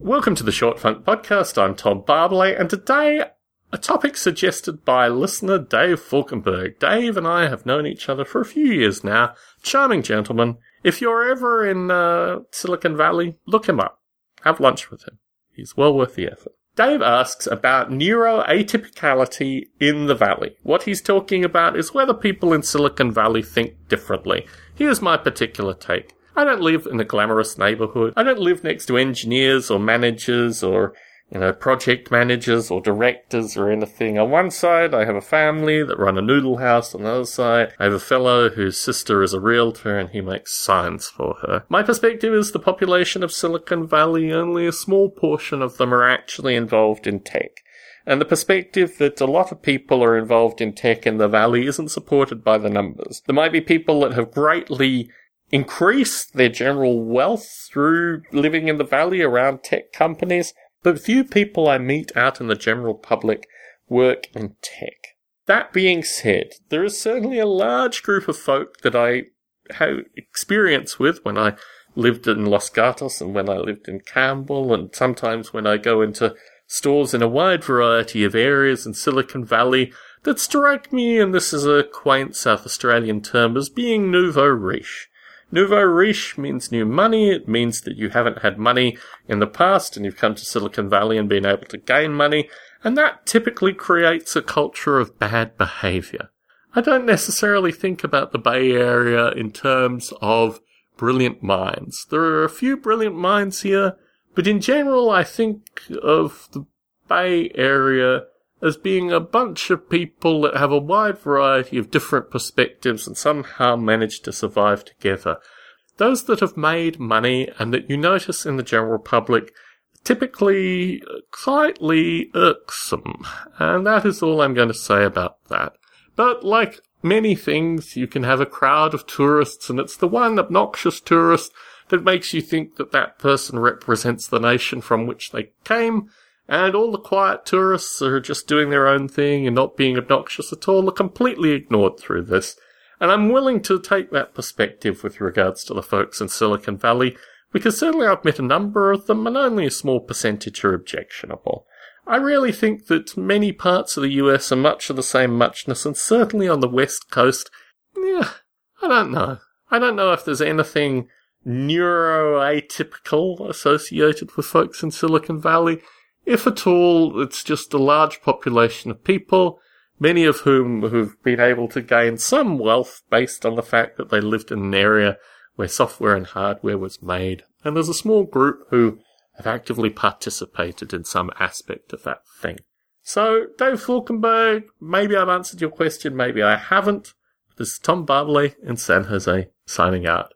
Welcome to the Short Funk Podcast. I'm Tom Barbalet, and today a topic suggested by listener Dave Falkenberg. Dave and I have known each other for a few years now. Charming gentleman. If you're ever in uh, Silicon Valley, look him up. Have lunch with him. He's well worth the effort. Dave asks about neuroatypicality in the Valley. What he's talking about is whether people in Silicon Valley think differently. Here's my particular take. I don't live in a glamorous neighborhood. I don't live next to engineers or managers or, you know, project managers or directors or anything. On one side, I have a family that run a noodle house. On the other side, I have a fellow whose sister is a realtor and he makes signs for her. My perspective is the population of Silicon Valley, only a small portion of them are actually involved in tech. And the perspective that a lot of people are involved in tech in the valley isn't supported by the numbers. There might be people that have greatly increase their general wealth through living in the valley around tech companies, but few people I meet out in the general public work in tech. That being said, there is certainly a large group of folk that I have experience with when I lived in Los Gatos and when I lived in Campbell and sometimes when I go into stores in a wide variety of areas in Silicon Valley that strike me, and this is a quaint South Australian term, as being nouveau riche. Nouveau riche means new money. It means that you haven't had money in the past and you've come to Silicon Valley and been able to gain money. And that typically creates a culture of bad behavior. I don't necessarily think about the Bay Area in terms of brilliant minds. There are a few brilliant minds here, but in general, I think of the Bay Area as being a bunch of people that have a wide variety of different perspectives and somehow manage to survive together. Those that have made money and that you notice in the general public typically uh, slightly irksome. And that is all I'm going to say about that. But like many things, you can have a crowd of tourists and it's the one obnoxious tourist that makes you think that that person represents the nation from which they came and all the quiet tourists are just doing their own thing and not being obnoxious at all are completely ignored through this. And I'm willing to take that perspective with regards to the folks in Silicon Valley, because certainly I've met a number of them and only a small percentage are objectionable. I really think that many parts of the US are much of the same muchness, and certainly on the West Coast, yeah, I don't know. I don't know if there's anything neuroatypical associated with folks in Silicon Valley. If at all, it's just a large population of people, many of whom have been able to gain some wealth based on the fact that they lived in an area where software and hardware was made. And there's a small group who have actively participated in some aspect of that thing. So, Dave Falkenberg, maybe I've answered your question, maybe I haven't. This is Tom Barbalet in San Jose, signing out.